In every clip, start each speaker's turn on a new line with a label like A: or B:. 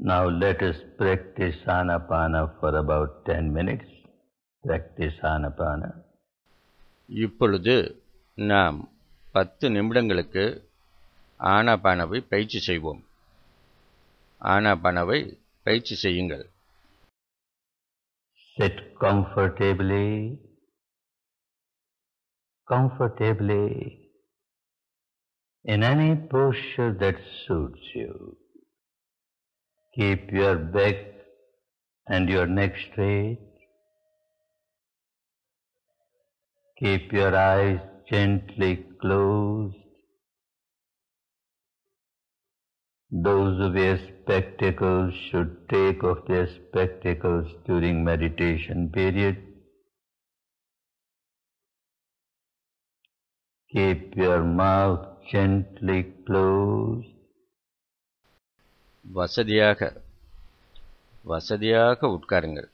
A: Now let us practice Anapana for about 10 minutes. Practice Anapana.
B: இப்பொழுது நாம் பத்து நிமிடங்களுக்கு ஆனாபானவை பயிற்சி செய்வோம் ஆனாபானவை பயிற்சி செய்யுங்கள்
A: Sit comfortably. Comfortably. In any posture that suits you. Keep your back and your neck straight. Keep your eyes gently closed. Those who wear spectacles should take off their spectacles during meditation period. Keep your mouth gently closed.
B: வசதியாக வசதியாக உட்காருங்கள்.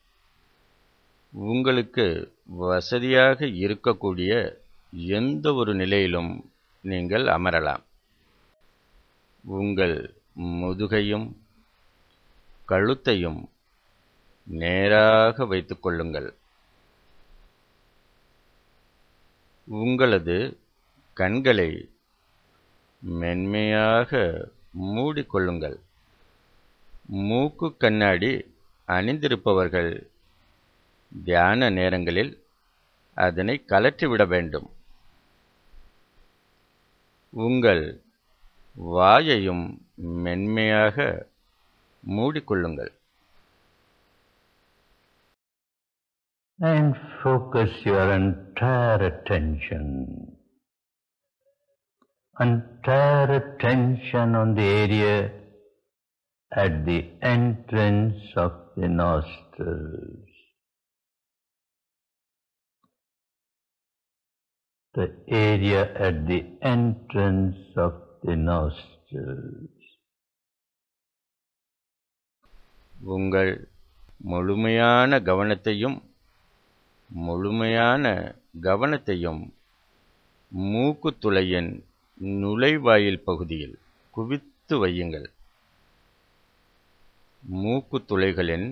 B: உங்களுக்கு வசதியாக இருக்கக்கூடிய எந்த ஒரு நிலையிலும் நீங்கள் அமரலாம். உங்கள் முதுகையும் கழுத்தையும் நேராக வைத்துக் கொள்ளுங்கள். உங்களது கண்களை மென்மையாக மூடிக்கொள்ளுங்கள் மூக்கு கண்ணாடி அணிந்திருப்பவர்கள் தியான நேரங்களில் அதனை கலற்றிவிட வேண்டும். உங்கள் வாயையும் மென்மையாக மூடிக்கொள்ளுங்கள்.
A: And focus your entire attention, entire attention on the area at the entrance of the nostrils. The area at the entrance of the nostrils.
B: உங்கள் முழுமையான கவனத்தையும் முழுமையான கவனத்தையும் மூக்குத்துளையின் நுழைவாயில் பகுதியில் குவித்து வையுங்கள் மூக்குத்துளைகளின்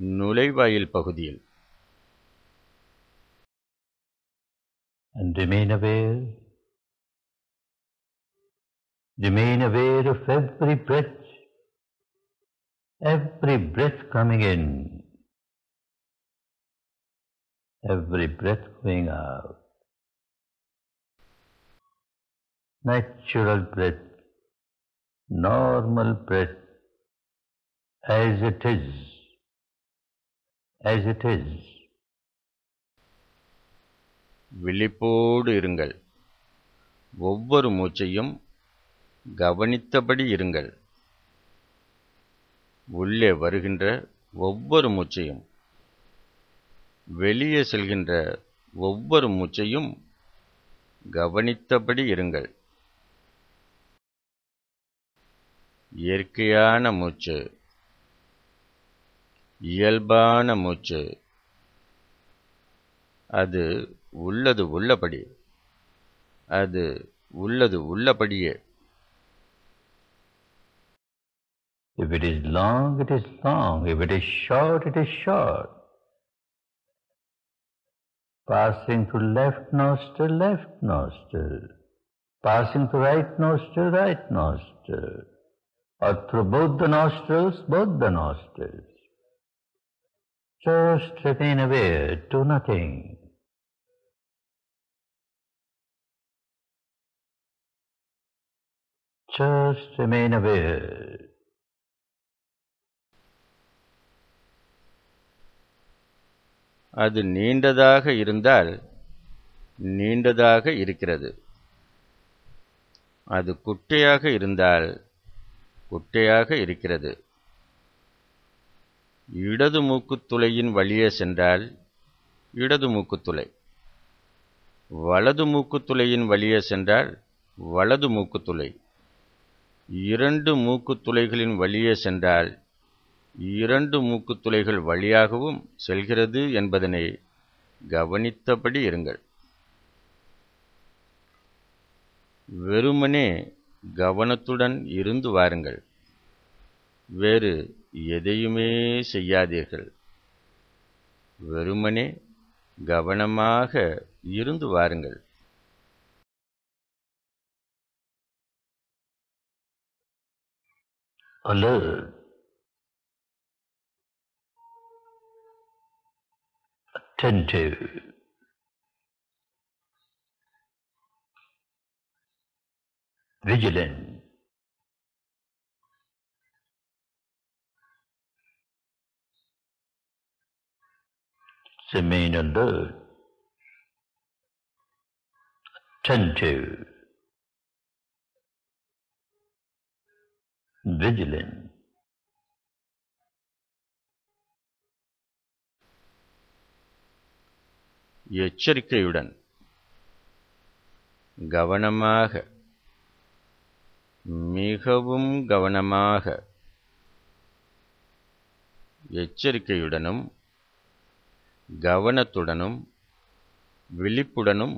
B: நுழைவாயில் பகுதியில்
A: and remain aware. Remain aware of every breath, every breath coming in, every breath going out. Natural breath, normal breath, as it is, as it is.
B: விழிப்போடு இருங்கள். ஒவ்வொரு மூச்சையும் கவனித்தபடி இருங்கள். உள்ளே வருகின்ற ஒவ்வொரு மூச்சையும் வெளியே செல்கின்ற ஒவ்வொரு மூச்சையும் கவனித்தபடி இருங்கள். இயற்கையான மூச்சு. இயல்பான மூச்சு அது உள்ளது உள்ளபடி அது உள்ளது உள்ளபடியே
A: If it is long, it is long. If it is short, it is short. Passing to left nostril, left nostril. Passing to right nostril, right nostril. Or through both the nostrils, both the nostrils. Just remain aware, do nothing. Just remain aware.
B: அது நீண்டதாக இருந்தால் நீண்டதாக இருக்கிறது அது குட்டையாக இருந்தால் குட்டையாக இருக்கிறது இடது மூக்குத்துளையின் வழியே சென்றால் இடது மூக்குத்துளை வலது மூக்குத்துளையின் வழியே சென்றால் வலது மூக்குத்துளை இரண்டு மூக்குத்துளைகளின் வழியே சென்றால் இரண்டு மூக்குத்துளைகள் வழியாகவும் செல்கிறது என்பதனை கவனித்தபடி இருங்கள். வெறுமனே கவனத்துடன் இருந்து வாருங்கள். வேறு எதையுமே செய்யாதீர்கள். வெறுமனே கவனமாக இருந்து வாருங்கள்.
A: alert, attentive, vigilant, remain alert, attentive, vigilant.
B: எச்சரிக்கையுடன். கவனமாக. மிகவும் கவனமாக. எச்சரிக்கையுடனும் கவனத்துடனும் விழிப்புடனும்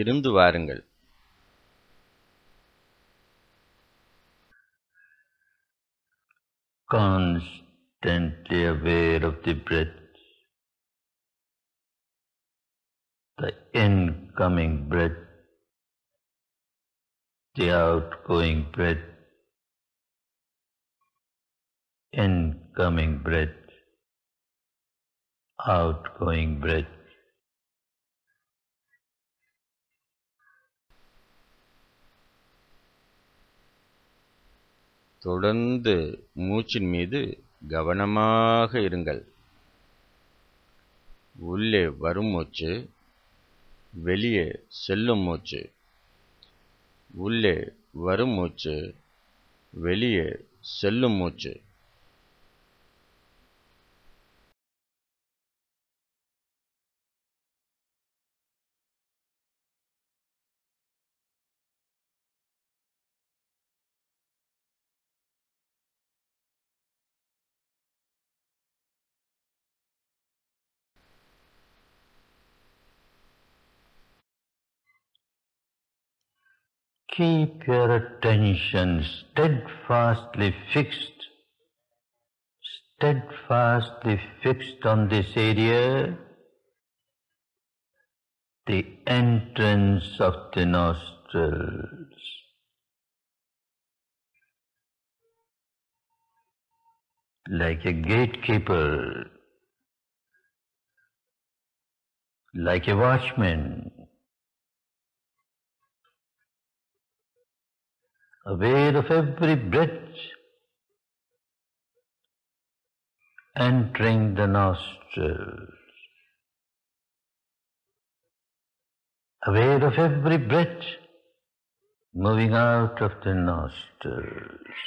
B: இருந்து வாருங்கள்
A: constantly aware of the breath, the incoming breath, the outgoing breath, incoming breath, outgoing breath.
B: தொடர்ந்து மூச்சின் மீது கவனமாக இருங்கள். உள்ளே வரும் மூச்சு வெளியே செல்லும் மூச்சு. உள்ளே வரும் மூச்சு வெளியே செல்லும் மூச்சு.
A: Keep your attention steadfastly fixed, steadfastly fixed on this area, the entrance of the nostrils. Like a gatekeeper, like a watchman, aware of every breath entering the nostrils, aware of every breath moving out of the nostrils.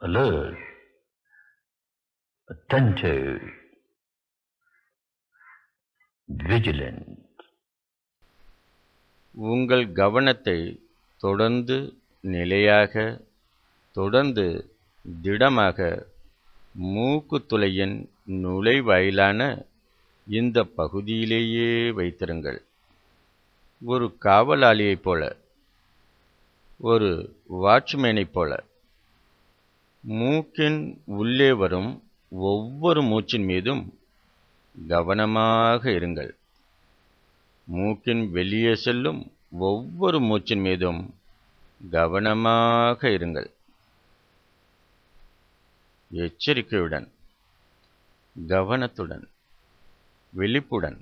A: Alert, attentive, vigilant.
B: உங்கள் கவனத்தை தொடர்ந்து நிலையாக தொடர்ந்து திடமாக மூக்குத்துளையின் நுழைவாயிலான இந்த பகுதியிலேயே வைத்திருங்கள். ஒரு காவலாளியைப் போல ஒரு வாட்ச்மேனைப் போல மூக்கின் உள்ளே வரும் ஒவ்வொரு மூச்சின் மீதும் கவனமாக இருங்கள். மூக்கின் வெளியே செல்லும் ஒவ்வொரு மூச்சின் மீதும் கவனமாக இருங்கள். எச்சரிக்கையுடன் கவனத்துடன் விழிப்புடன்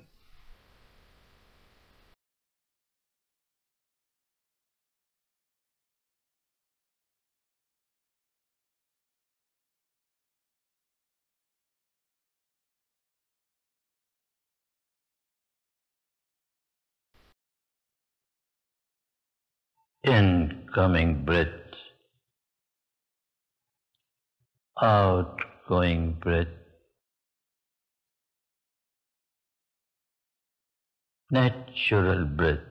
A: incoming breath, outgoing breath, natural breath,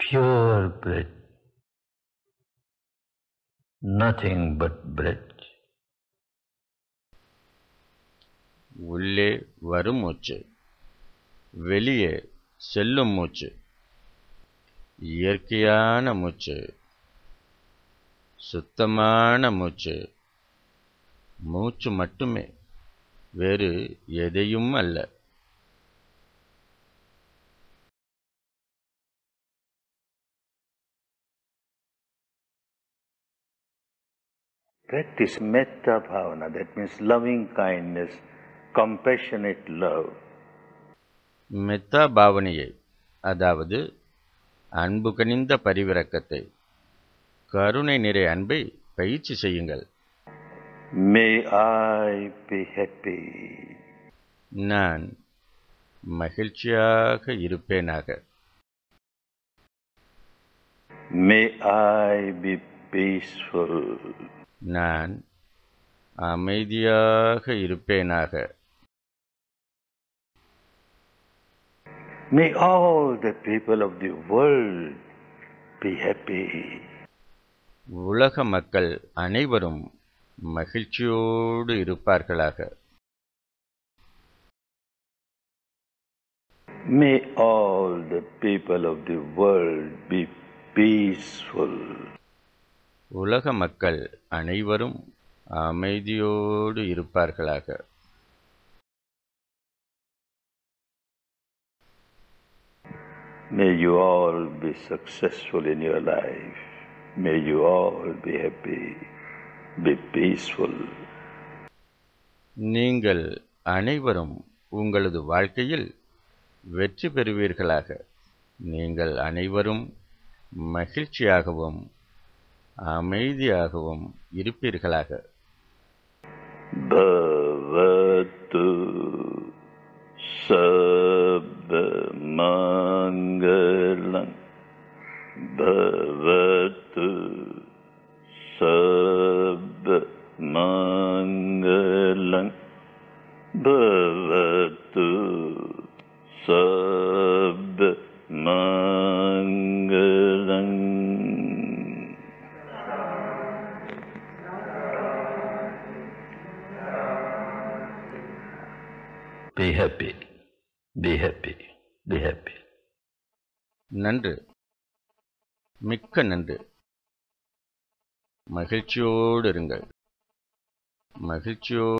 A: pure breath, nothing but breath.
B: உள்ளே வரும் மூச்சு வெளியே செல்லும் மூச்சு இயற்கையான மூச்சு சுத்தமான மூச்சு மூச்சு மட்டுமே வேறு எதையும் அல்ல
A: Practice metta bhavana, that means loving kindness, compassionate love.
B: Meta பாவனையை அதாவது அன்பு கனிந்த பரிவிரக்கத்தை கருணை நிறை அன்பை பயிற்சி செய்யுங்கள்
A: May I be happy.
B: நான் மகிழ்ச்சியாக இருப்பேனாக
A: May I be peaceful.
B: நான் அமைதியாக இருப்பேனாக
A: May all the people of the world be happy.
B: உலக மக்கள் அனைவரும் மகிழ்ச்சியோடு இருப்பார்களாக
A: May all the people of the world be peaceful.
B: உலக மக்கள் அனைவரும் அமைதியோடு இருப்பார்களாக
A: May you all be successful in your life. May you all be happy, be peaceful.
B: நீங்கள் அனைவரும் உங்களது வாழ்க்கையில் வெற்றி பெறுவீர்களாக நீங்கள் அனைவரும் மகிழ்ச்சியாகவும் அமைதியாகவும் இருப்பீர்களாக
A: Bhavatu सर्वमङ्गलम् भवतु सर्वमङ्गलम् भवतु सर्वमङ्गलम् Be happy. Be happy be happy
B: நன்று. மிக்க நன்று. மகிழ்ச்சியோடு இருங்கள். மகிழ்ச்சியோ